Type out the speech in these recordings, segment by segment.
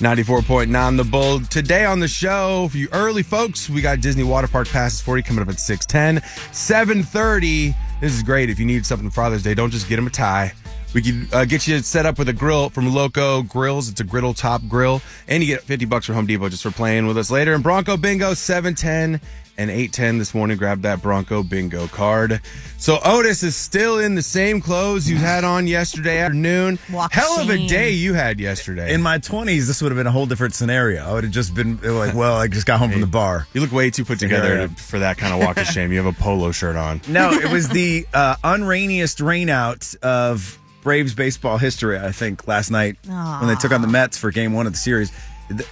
94.9 The Bull. Today on the show, for you early folks, we got Disney Water Park passes for you coming up at 610. 730. This is great. If you need something for Father's Day, don't just get him a tie. We can uh, get you set up with a grill from Loco Grills. It's a griddle top grill. And you get 50 bucks from Home Depot just for playing with us later. And Bronco Bingo, 710 and 810 this morning. Grab that Bronco Bingo card. So Otis is still in the same clothes you had on yesterday afternoon. Walk Hell of a day you had yesterday. In my 20s, this would have been a whole different scenario. I would have just been like, well, I just got home from the bar. you look way too put together am. to, for that kind of walk of shame. You have a polo shirt on. No, it was the uh, unrainiest rainout of Braves baseball history, I think, last night when they took on the Mets for game one of the series.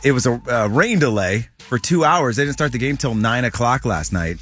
It was a uh, rain delay for two hours. They didn't start the game till nine o'clock last night,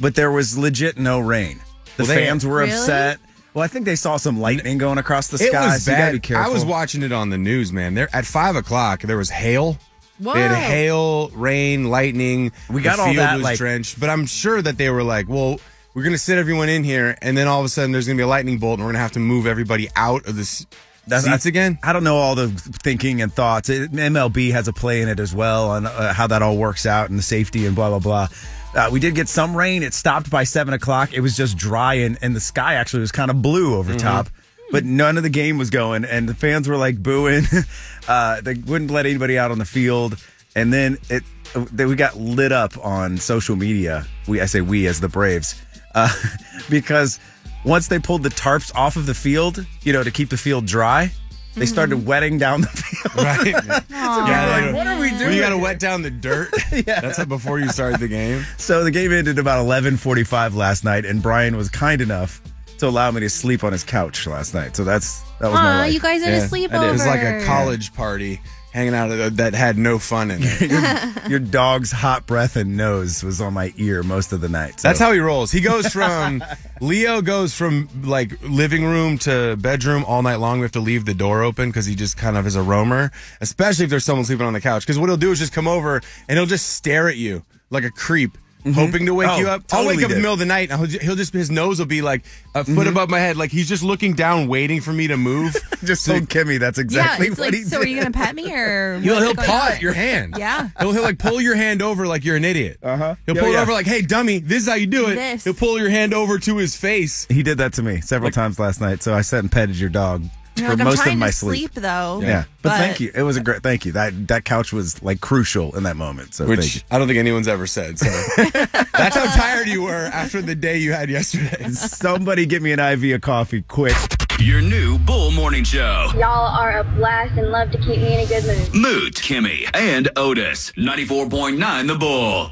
but there was legit no rain. The Well, fans were Really? upset. Well, I think they saw some lightning going across the sky. It sky. was so you bad. be careful. I was watching it on the news, man. There at five o'clock, there was hail. Whoa. They had hail, rain, lightning. We got the all that, was like- drenched, but I'm sure that they were like, "Well, we're going to sit everyone in here, and then all of a sudden there's going to be a lightning bolt, and we're going to have to move everybody out of the s- That's- seats again." I don't know all the thinking and thoughts. It, MLB has a play in it as well on uh, how that all works out and the safety and blah blah blah. Uh, we did get some rain. It stopped by seven o'clock. It was just dry and, and the sky actually was kind of blue over top. But none of the game was going, and the fans were like booing. uh, they wouldn't let anybody out on the field, and then it then we got lit up on social media. We I say we as the Braves uh, because once they pulled the tarps off of the field, you know, to keep the field dry, they started wetting down the field. Right? Yeah, like, what are we When doing? you got to wet down the dirt. yeah. That's like before you started the game. So the game ended about 11:45 last night, and Brian was kind enough to allow me to sleep on his couch last night. So that's that was my life. you guys had Yeah, a sleepover. I did. It was like a college party hanging out at- that had no fun in it. Your dog's hot breath and nose was on my ear most of the night. So. That's how he rolls. He goes from Leo goes from like living room to bedroom all night long. We have to leave the door open because he just kind of is a roamer, especially if there's someone sleeping on the couch. Because what he'll do is just come over and he'll just stare at you like a creep. Hoping to wake Oh, you up. I'll wake up in the middle of the night and he'll he'll just, his nose will be like a foot above my head. Like he's just looking down, waiting for me to move. just told Kimmy that's exactly yeah, it's what like, he so did. are you gonna pet me or He'll, he'll paw at your hand. Yeah. He'll, he'll like pull your hand over like you're an idiot. Uh-huh. He'll Yeah, pull it yeah. over like, hey, dummy, this is how you do it. This. He'll pull your hand over to his face. He did that to me several times last night. So I sat and petted your dog You're for like, I'm most of my to sleep. sleep though. Yeah. But, But- thank you. It was a great thank you. That that couch was like crucial in that moment. So. Which I don't think anyone's ever said. So that's how tired you were after the day you had yesterday. Somebody get me an IV of coffee quick. Your new Bull Morning Show. Y'all are a blast and love to keep me in a good mood. Moot, Kimmy, and Otis. 94.9 The Bull.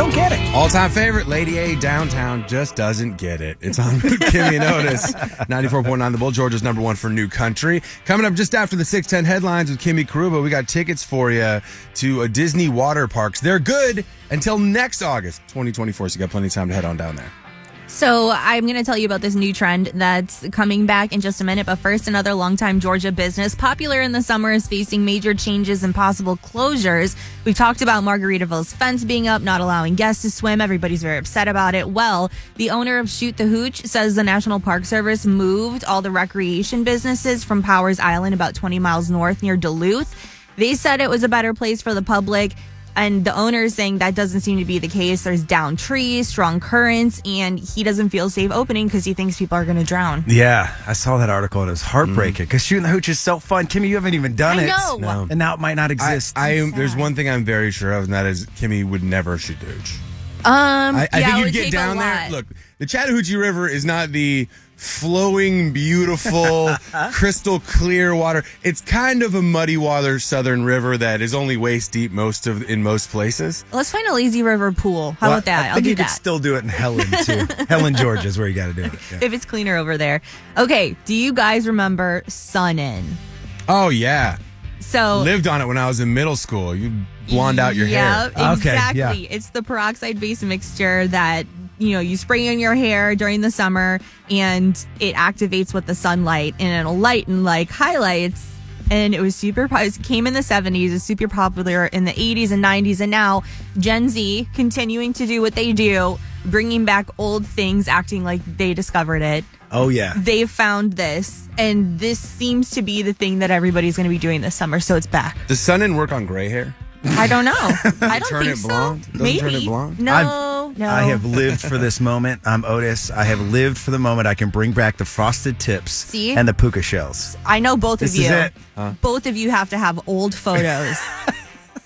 Don't get it. All time favorite, Lady A downtown just doesn't get it. It's on Kimmy Otis. 94.9 The Bull, Georgia's number one for new country. Coming up just after the 610 headlines with Kimmy Karuba, we got tickets for you to uh, Disney water parks. They're good until next August 2024, so you got plenty of time to head on down there. So I'm going to tell you about this new trend that's coming back in just a minute. But first, another longtime Georgia business, popular in the summer, is facing major changes and possible closures. We've talked about Margaritaville's fence being up, not allowing guests to swim. Everybody's very upset about it. Well, the owner of Shoot the Hooch says the National Park Service moved all the recreation businesses from Powers Island, about 20 miles north near Duluth. They said it was a better place for the public. And the owner is saying that doesn't seem to be the case. There's down trees, strong currents, and he doesn't feel safe opening because he thinks people are going to drown. Yeah, I saw that article and it was heartbreaking because shooting the hooch is so fun. Kimmy, you haven't even done I it. know. No. And now it might not exist. I am, there's one thing I'm very sure of, and that is Kimmy would never shoot the hooch. Um, I, I yeah, it think you'd get take a down there. lot. Look, the Chattahoochee River is not the flowing, beautiful, crystal clear water. It's kind of a muddy water southern river that is only waist deep most of in most places. Let's find a lazy river pool. How Well, about that? I I'll think do you could still do it in Helen too. Helen, Georgia is where you got to do it. Yeah. if it's cleaner over there. Okay, do you guys remember Sun In? Oh yeah, So lived on it when I was in middle school. You blonde out your hair. Okay, exactly. It's the peroxide based mixture that you know you spray in your hair during the summer, and it activates with the sunlight, and it'll lighten like highlights. And it was super. It came in the seventies. It's super popular in the eighties and nineties, and now Gen Z continuing to do what they do, bringing back old things, acting like they discovered it. Oh yeah. they found this, and this seems to be the thing that everybody's going to be doing this summer. So it's back. Does sun didn't work on gray hair? I don't know. I don't Turn think it blonde? so. Doesn't Maybe. turn it blonde? No, I've- no. I have lived for this moment. I'm Otis. I have lived for the moment I can bring back the frosted tips See? and the puka shells. I know both This of you. is it. Both of you have to have old photos.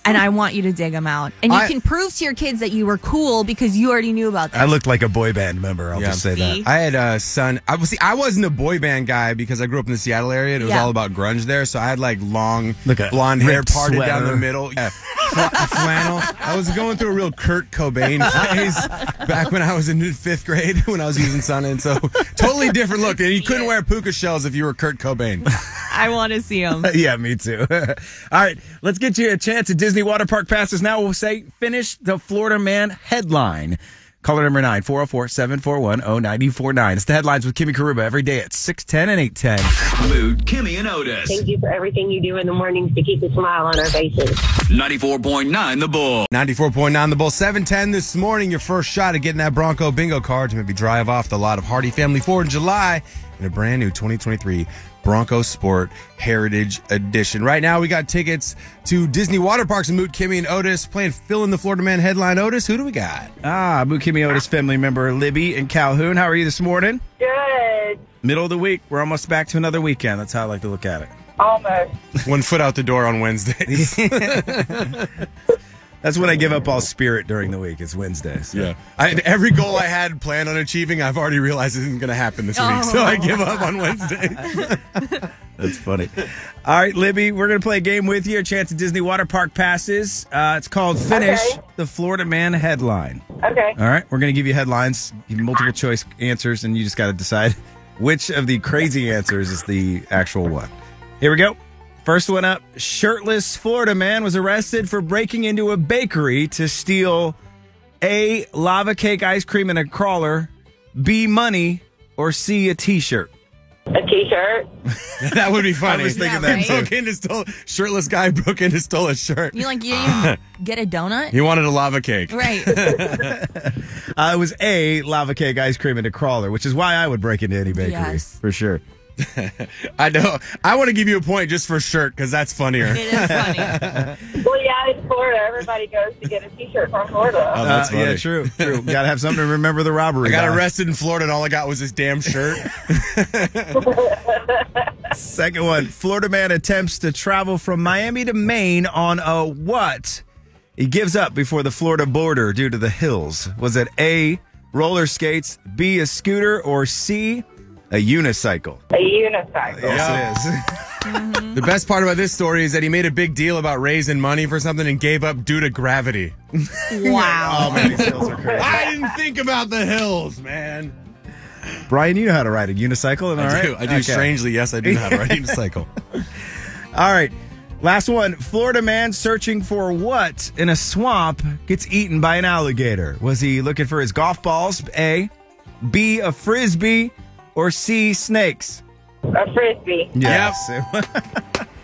and I want you to dig them out. And you I- can prove to your kids that you were cool because you already knew about this. I looked like a boy band member. I'll Yeah. just say See? that. I had a son. I was see. I wasn't a boy band guy because I grew up in the Seattle area. and It was Yeah. all about grunge there. So I had like long like at blonde hair ripped parted down the middle. Yeah. Fl- flannel. I was going through a real Kurt Cobain phase back when I was in fifth grade when I was using Sun In so totally different look. And you couldn't wear puka shells if you were Kurt Cobain. I want to see them. yeah, me too. All right, let's get you a chance at Disney Water Park passes now. We'll say finish the Florida Man headline. Caller number 9 404 741 0949. It's the headlines with Kimmy Karuba every day at 610 and 810. Moot, Kimmy and Otis. Thank you for everything you do in the mornings to keep a smile on our faces. 94.9 The Bull. 94.9 The Bull 710 this morning. Your first shot at getting that Bronco bingo card to maybe drive off the lot of Hardy Family Ford in July in a brand new 2023 Bronco Sport Heritage Edition. Right now, we got tickets to Disney Water Parks and Moot Kimmy and Otis playing Fill in the Florida Man headline. Otis, who do we got? Ah, Boo Kimmy Otis family member Libby and Calhoun. How are you this morning? Good. Middle of the week. We're almost back to another weekend. That's how I like to look at it. Almost. One foot out the door on Wednesdays. That's when I give up all spirit during the week. It's Wednesdays. yeah. I, every goal I had planned on achieving, I've already realized isn't going to happen this week. So I give up on Wednesday. That's funny. All right, Libby, we're going to play a game with you. A chance at Disney Water Park passes. Uh, it's called Finish Okay. the Florida Man headline. Okay. All right, we're going to give you headlines, give you multiple choice answers, and you just got to decide which of the crazy answers is the actual one. Here we go. First one up shirtless Florida man was arrested for breaking into a bakery to steal A, lava cake ice cream in a crawler, B, money, or C, a t shirt. A t-shirt. That would be funny. I was thinking Yeah, that right? too. broke in and stole shirtless guy broke in and stole a shirt. You like you didn't get a donut? He wanted a lava cake. Right. Uh, it was A, lava cake ice cream in a crawler, which is why I would break into any bakery Yes. for sure. I know. I want to give you a point just for shirt because that's funnier. It is funny. Well, yeah, it's Florida. Everybody goes to get a t-shirt from Florida. Oh, that's Uh, yeah, true, true. Got to have something to remember the robbery. I got by. arrested in Florida and all I got was this damn shirt. Second one. Florida man attempts to travel from Miami to Maine on a what? He gives up before the Florida border due to the hills. Was it A, roller skates, B, a scooter, or C, a unicycle? A unicycle. Yes, it is. the best part about this story is that he made a big deal about raising money for something and gave up due to gravity. Wow. oh, man, these hills are crazy. I didn't think about the hills, man. Brian, you know how to ride a unicycle, am I, I right? do. I do. Okay. Strangely, yes, I do know how to ride a unicycle. All right. Last one. Florida man searching for what in a swamp gets eaten by an alligator? Was he looking for his golf balls? A. B. A frisbee. Or C. Snakes? A frisbee. Yes.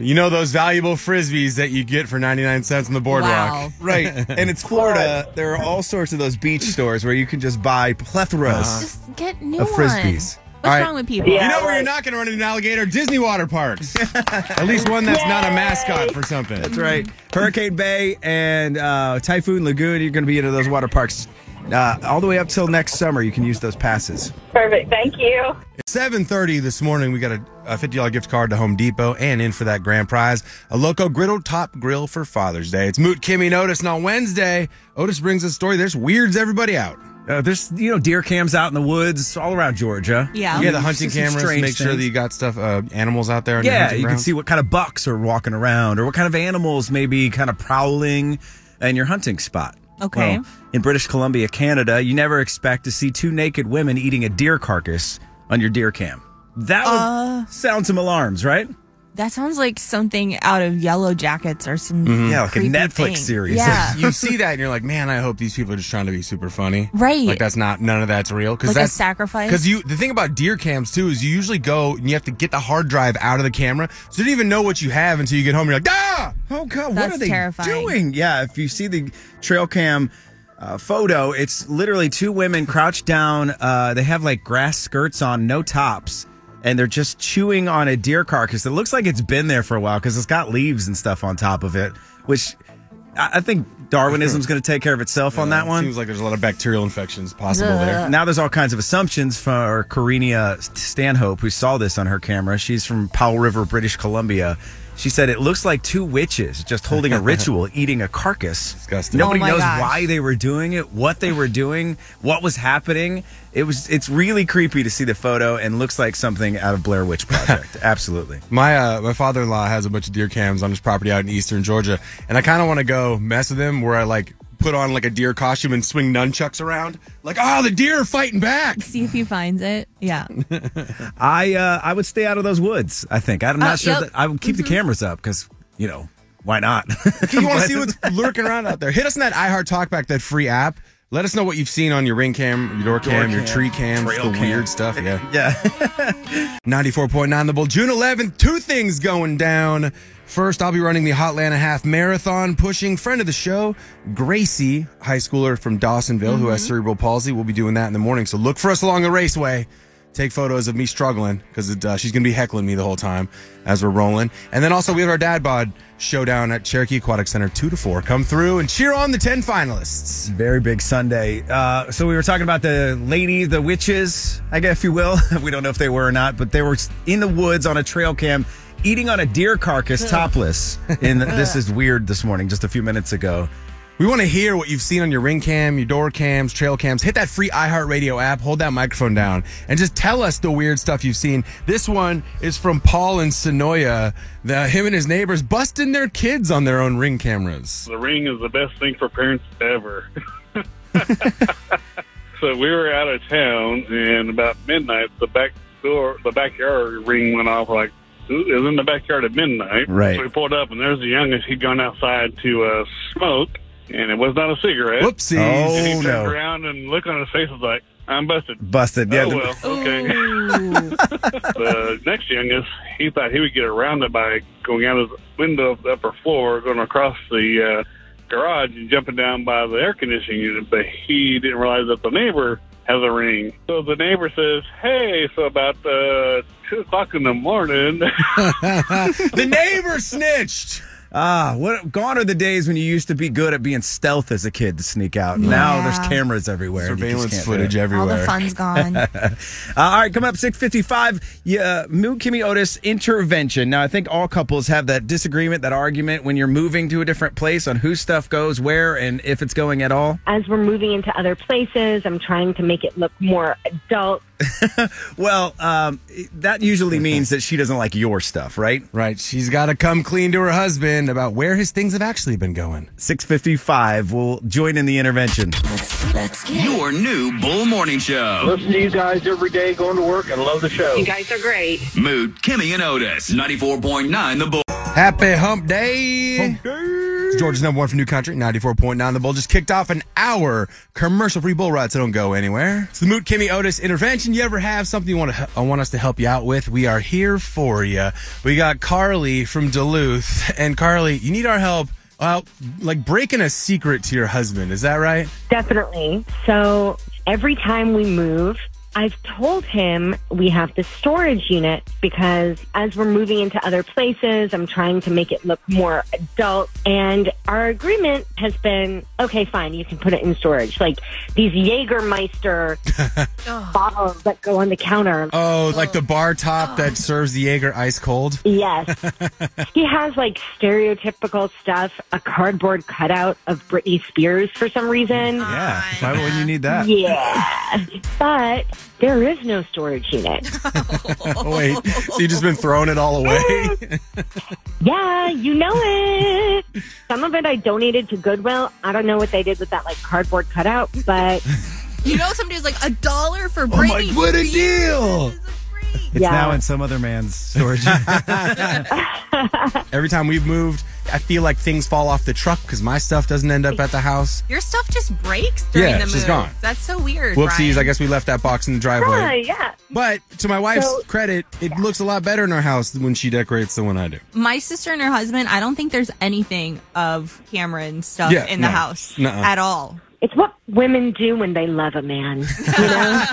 You know those valuable frisbees that you get for 99 cents on the boardwalk. Wow. right. And it's Florida. There are all sorts of those beach stores where you can just buy plethoras Just get new of ones. frisbees. What's All right. wrong with people? Yeah. You know where you're not going to run into an alligator? Disney water parks. At least one that's not a mascot for something. That's right. Hurricane Bay and uh, Typhoon Lagoon, you're going to be into those water parks uh, all the way up till next summer. You can use those passes. Perfect. Thank you. 7.30 this morning, we got a, a $50 gift card to Home Depot and in for that grand prize, a Loco Griddle Top Grill for Father's Day. It's Moot, Kimmy, and Otis, and on Wednesday, Otis brings a story. There's weirds everybody out. Uh, there's you know deer cams out in the woods all around Georgia. Yeah. Yeah, the hunting cameras, strange make sure that you got stuff, uh, animals out there. In Yeah, hunting you can see what kind of bucks are walking around, or what kind of animals may be kind of prowling in your hunting spot. Okay. Well, in British Columbia, Canada, you never expect to see two naked women eating a deer carcass on your deer cam. That would Uh. sound some alarms, right? That sounds like something out of Yellow Jackets or some Yeah, like a Netflix thing. series. Yeah. you see that and you're like, man, I hope these people are just trying to be super funny. Right. Like that's not none of that's real. Cause Like a that's sacrifice? Because you, the thing about deer cams too is you usually go and you have to get the hard drive out of the camera, so you don't even know what you have until you get home. You're like, ah. Oh God, what are they terrifying. doing? Yeah, if you see the trail cam uh, photo. It's literally two women crouched down. Uh, they have like grass skirts on, no tops, and they're just chewing on a deer carcass. It looks like it's been there for a while because it's got leaves and stuff on top of it, which I, I think Darwinism's going to take care of itself on that one. Seems like there's a lot of bacterial infections possible there. Now there's all kinds of assumptions for Karina Stanhope, who saw this on her camera. She's from Powell River, British Columbia. She said it looks like two witches just holding a ritual, eating a carcass. Disgusting. Nobody Oh my knows gosh. why they were doing it, what they were doing, what was happening. It was it's really creepy to see the photo and looks like something out of Blair Witch Project. Absolutely. My uh, my father in law has a bunch of deer cams on his property out in eastern Georgia, and I kind of want to go mess with him where I like put on like a deer costume and swing nunchucks around, like oh the deer are fighting back. See if he finds it. Yeah. I uh, I would stay out of those woods. I think I'm not Uh, sure yep. that I would keep the cameras up because you know why not? you want to see what's lurking around out there? Hit us in that iHeart Talkback, that free app. Let us know what you've seen on your ring cam, your door cam, your cam, tree cam, trail the cam. weird stuff. Yeah. yeah. 94.9 The Bull. June 11th, two things going down. First, I'll be running the Hotlanta Half Marathon, pushing friend of the show, Gracie, high schooler from Dawsonville, who has cerebral palsy. We'll be doing that in the morning. So look for us along the raceway. Take photos of me struggling because uh, she's going to be heckling me the whole time as we're rolling. And then also, we have our dad bod showdown at Cherokee Aquatic Center, 2 to 4. Come through and cheer on the 10 finalists. Very big Sunday. Uh, so we were talking about the lady, the witches, I guess if you will. we don't know if they were or not, but they were in the woods on a trail cam eating on a deer carcass topless. In this is weird this morning, just a few minutes ago. We want to hear what you've seen on your ring cam, your door cams, trail cams. Hit that free iHeartRadio app, hold that microphone down, and just tell us the weird stuff you've seen. This one is from Paul in Senoia. The, him and his neighbors busting their kids on their own ring cameras. The ring is the best thing for parents ever. so we were out of town, and about midnight, the back door, the backyard ring went off. Like it was in the backyard at midnight. Right. So we pulled up, and there's the youngest. He'd gone outside to uh, smoke, and it was not a cigarette. Whoopsies. And he Oh, turned no. around and look on his face was like, "I'm busted." Busted. Yeah. oh well, okay. the next youngest, he thought he would get around it by going out of the window of the upper floor, going across the uh, garage and jumping down by the air conditioning unit, but he didn't realize that the neighbor has a ring. So the neighbor says, "Hey, so about uh, two o'clock in the morning." the neighbor snitched. Ah, what gone are the days when you used to be good at being stealth as a kid to sneak out. Now there's cameras everywhere. and you just Surveillance footage it. All everywhere. the fun's gone. Uh, all right, coming up 655, yeah, Moot Kimmy Otis intervention. Now, I think all couples have that disagreement, that argument when you're moving to a different place on whose stuff goes where and if it's going at all. as we're moving into other places, I'm trying to make it look more adult. Well, um, that usually means that she doesn't like your stuff, right? Right. She's got to come clean to her husband about where his things have actually been going. 655 will join in the intervention. Your new Bull Morning Show. Listen to you guys every day going to work and love the show. You guys are great. Moot, Kimmy, and Otis. 94.9 The Bull. Happy Hump Day. It's Georgia's number one for New Country, 94.9. The Bull just kicked off an hour commercial free bull ride, so don't go anywhere. It's the Moot Kimmy Otis intervention. You ever have something you want to I want us to help you out with? We are here for you. We got Carly from Duluth. And Carly, you need our help. Well, like breaking a secret to your husband. Is that right? Definitely. So every time we move, I've told him we have the storage unit because as we're moving into other places, I'm trying to make it look more adult. And our agreement has been okay, fine, you can put it in storage. Like these Jägermeister bottles that go on the counter. Oh, like the bar top that serves the Jaeger ice cold. Yes. he has like stereotypical stuff, a cardboard cutout of Britney Spears for some reason. Yeah. Why would you need that? Yeah. But there is no storage unit. Oh, wait. So you've just been throwing it all away? Yeah, you know it. Some of it I donated to Goodwill. I don't know what they did with that like cardboard cutout, but you know, somebody was like a dollar for oh Britney. my, what a deal. It's Yeah. now in some other man's storage. Every time we've moved, I feel like things fall off the truck because my stuff doesn't end up at the house. Your stuff just breaks during Yeah, the she's move. gone. That's so weird. Whoopsies, Brian. I guess we left that box in the driveway. yeah, yeah. But to my wife's So- credit, it looks a lot better in our house than when she decorates than when I do. My sister and her husband, I don't think there's anything of Cameron stuff Yeah, in the no. house Nuh-uh. at all. it's what women do when they love a man. You know,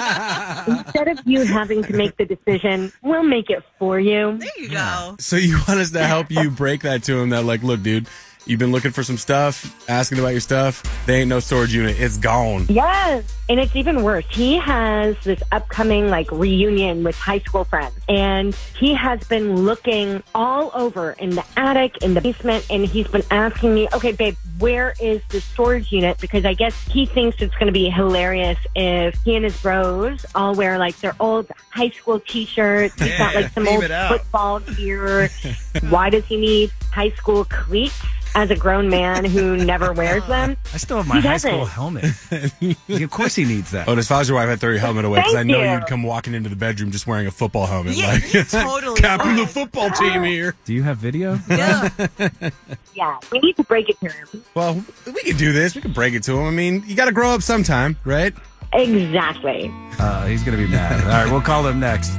instead of you having to make the decision, we'll make it for you. There you go. So you want us to help you break that to him that like, look, dude, you've been looking for some stuff, asking about your stuff. They ain't no storage unit. It's gone. Yes. And it's even worse. He has this upcoming like reunion with high school friends and he has been looking all over in the attic, in the basement, and he's been asking me, okay, babe, where is the storage unit? Because I guess he thinks it's going to be hilarious if he and his bros all wear like their old high school t-shirts. He's got like some old football gear. Why does he need high school cleats? As a grown man who never wears them, I still have my high school helmet. of course, he needs that. Otis, as far as your wife, I'd throw your helmet away because I know you. you'd come walking into the bedroom just wearing a football helmet. Yeah, like, you totally captain the would. football team here. Do you have video? Yeah. yeah, we need to break it to him. Well, we can do this. We can break it to him. I mean, you got to grow up sometime, right? Exactly. Uh, he's going to be mad. All right, we'll call him next.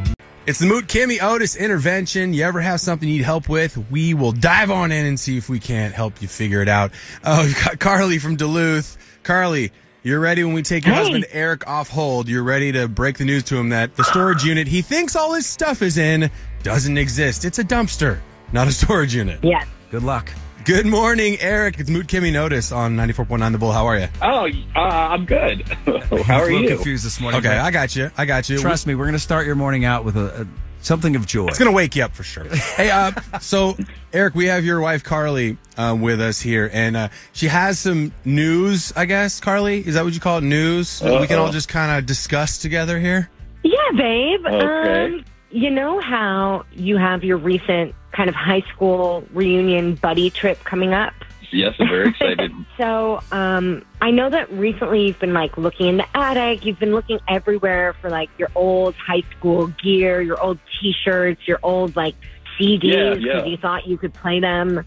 It's the Moot Kimmy Otis intervention. You ever have something you need help with? We will dive on in and see if we can't help you figure it out. Oh, we've got Carly from Duluth. Carly, you're ready when we take your Hey. husband Eric off hold. You're ready to break the news to him that the storage unit he thinks all his stuff is in doesn't exist. It's a dumpster, not a storage unit. Yes. Good luck. Good morning, Eric. It's Moot Kimmy Notice on 94.9 The Bull. How are you? Oh, uh, I'm good. How are a little you? confused this morning. Okay, I got you. I got you. Trust me, we're going to start your morning out with a, a something of joy. It's gonna wake you up for sure. hey, uh, so Eric, we have your wife Carly uh, with us here, and uh, she has some news. I guess Carly, is that what you call it? News that we can all just kind of discuss together here. Yeah, babe. Okay. Um, you know how you have your recent kind of high school reunion buddy trip coming up? Yes, I'm very excited. So, um, I know that recently you've been like looking in the attic. You've been looking everywhere for like your old high school gear, your old T-shirts, your old like CDs because yeah. you thought you could play them.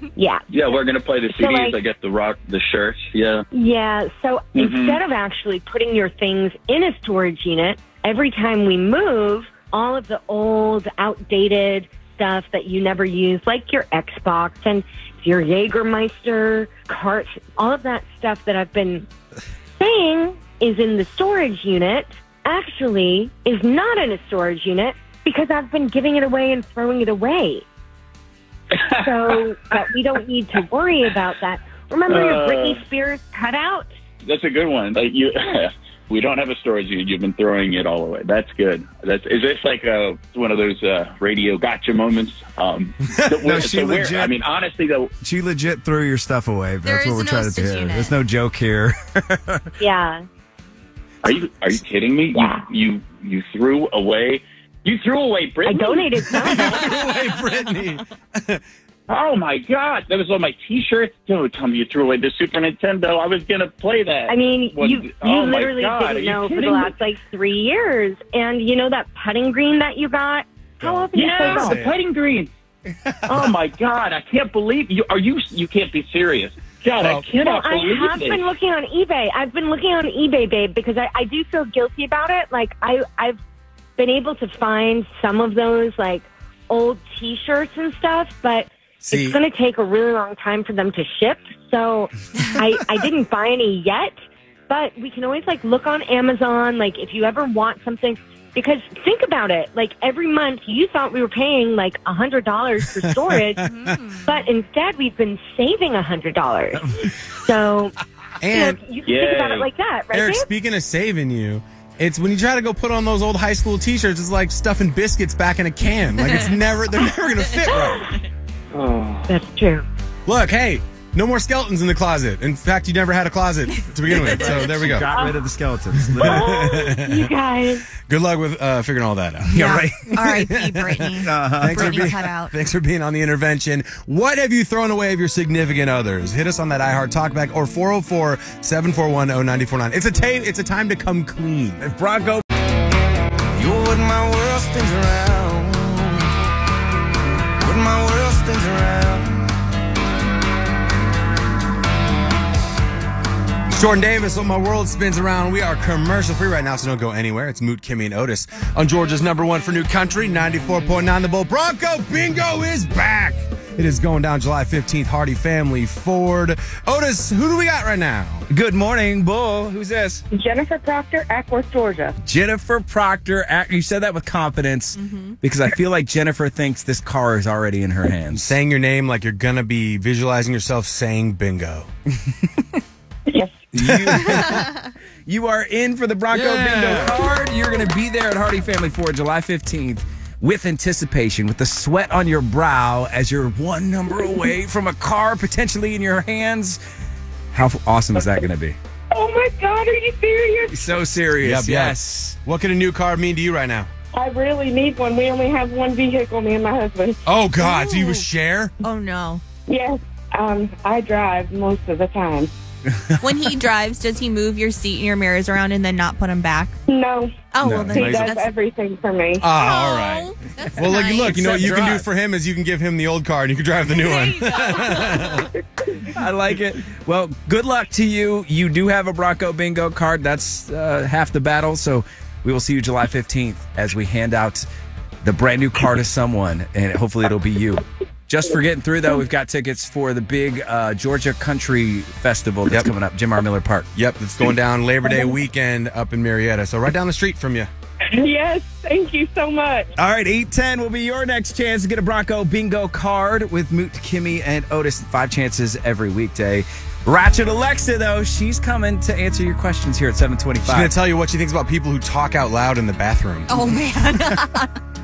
yeah, yeah, we're gonna play the So, CDs. like- I get the rock, the shirts. Yeah. yeah. So instead of actually putting your things in a storage unit, every time we move, all of the old, outdated stuff that you never use, like your Xbox and your Jägermeister carts, all of that stuff that I've been saying is in the storage unit, actually is not in a storage unit because I've been giving it away and throwing it away. so that we don't need to worry about that. Remember your Uh. Britney Spears cutout? That's a good one. Like you, we don't have a storage unit. You've been throwing it all away. That's good. That's is this like a one of those uh, radio gotcha moments? Um, No, so she where- legit- I mean, honestly, though, She legit threw your stuff away. That's what we're no trying to storage do. unit. There's no joke here. Yeah. are you are you kidding me? Yeah. You you you threw away. You threw away I donated some of it. Hey, Britney. Oh my God, that was on my T-shirt. Don't tell me you threw away the Super Nintendo. I was gonna play that. I mean, What- you you oh literally God, didn't you know for the last like three years. And you know that putting green that you got? How often do you play Yeah, the putting green. oh my God, I can't believe you. Are you? You can't be serious. God, Well- I cannot Well, I have this. been looking on eBay. I've been looking on eBay, babe, because I, I do feel guilty about it. Like I I've been able to find some of those like old T-shirts and stuff, but See- it's going to take a really long time for them to ship. So I I didn't buy any yet, but we can always like look on Amazon. Like if you ever want something. Because think about it, like every month you thought we were paying like a hundred dollars for storage, hmm. but instead we've been saving a hundred dollars. So And you know, you can think about it like that, right? Eric, babe? speaking of saving you, it's when you try to go put on those old high school T-shirts. It's like stuffing biscuits back in a can. Like it's never, they're never gonna fit right. That's true. Look, hey, no more skeletons in the closet. In fact, you never had a closet to begin with. So there we go. Got rid of the skeletons. Oh, you guys. Good luck with uh, figuring all that out. yeah, right. R.I.P. Britney. Thanks for, Britney being, cut out. thanks for being on the intervention. What have you thrown away of your significant others? Hit us on that iHeart Talkback or 404 741 0949. It's a ta- It's a time to come clean. If Bronco. Jordan Davis, what my world spins around. We are commercial free right now, so don't go anywhere. It's Moot, Kimmy, and Otis on Georgia's number one for new country, 94.9 The Bull. Bronco Bingo is back. It is going down July 15th, Hardy Family Ford. Otis, who do we got right now? Good morning, Bull. Who's this? Jennifer Proctor, Acworth, Georgia. Jennifer Proctor. Ac- You said that with confidence mm-hmm. because I feel like Jennifer thinks this car is already in her hands. Saying your name like you're going to be visualizing yourself saying bingo. Yes. You, you are in for the Bronco Yeah. Bingo card. You're going to be there at Hardy Family Ford July 15th with anticipation, with the sweat on your brow as you're one number away from a car potentially in your hands. How awesome is that going to be? Oh my God, are you serious? So serious. Yep, yep. yes. What could a new car mean to you right now? I really need one. We only have one vehicle, me and my husband. Oh, God. do you share? Oh no. Yes, um, I drive most of the time. When he drives, does he move your seat and your mirrors around and then not put them back? No, Oh, No. well, then he does that's, everything for me. Oh, all right. Oh, that's Well, look, nice. look, you know what you Except can do for him is you can give him the old car and you can drive the new one. I like it. Well, good luck to you. You do have a Bronco Bingo card. That's uh, half the battle. So we will see you July 15th as we hand out the brand new car to someone, and hopefully it'll be you. Just for getting through, though, we've got tickets for the big uh, Georgia Country Festival that's Yep. coming up, Jim R. Miller Park. Yep, it's going down Labor Day weekend up in Marietta. So right down the street from you. Yes, thank you so much. All right, 810 will be your next chance to get a Bronco Bingo card with Moot, Kimmy, and Otis. Five chances every weekday. Ratchet Alexa, though, she's coming to answer your questions here at 725. She's going to tell you what she thinks about people who talk out loud in the bathroom. Oh man.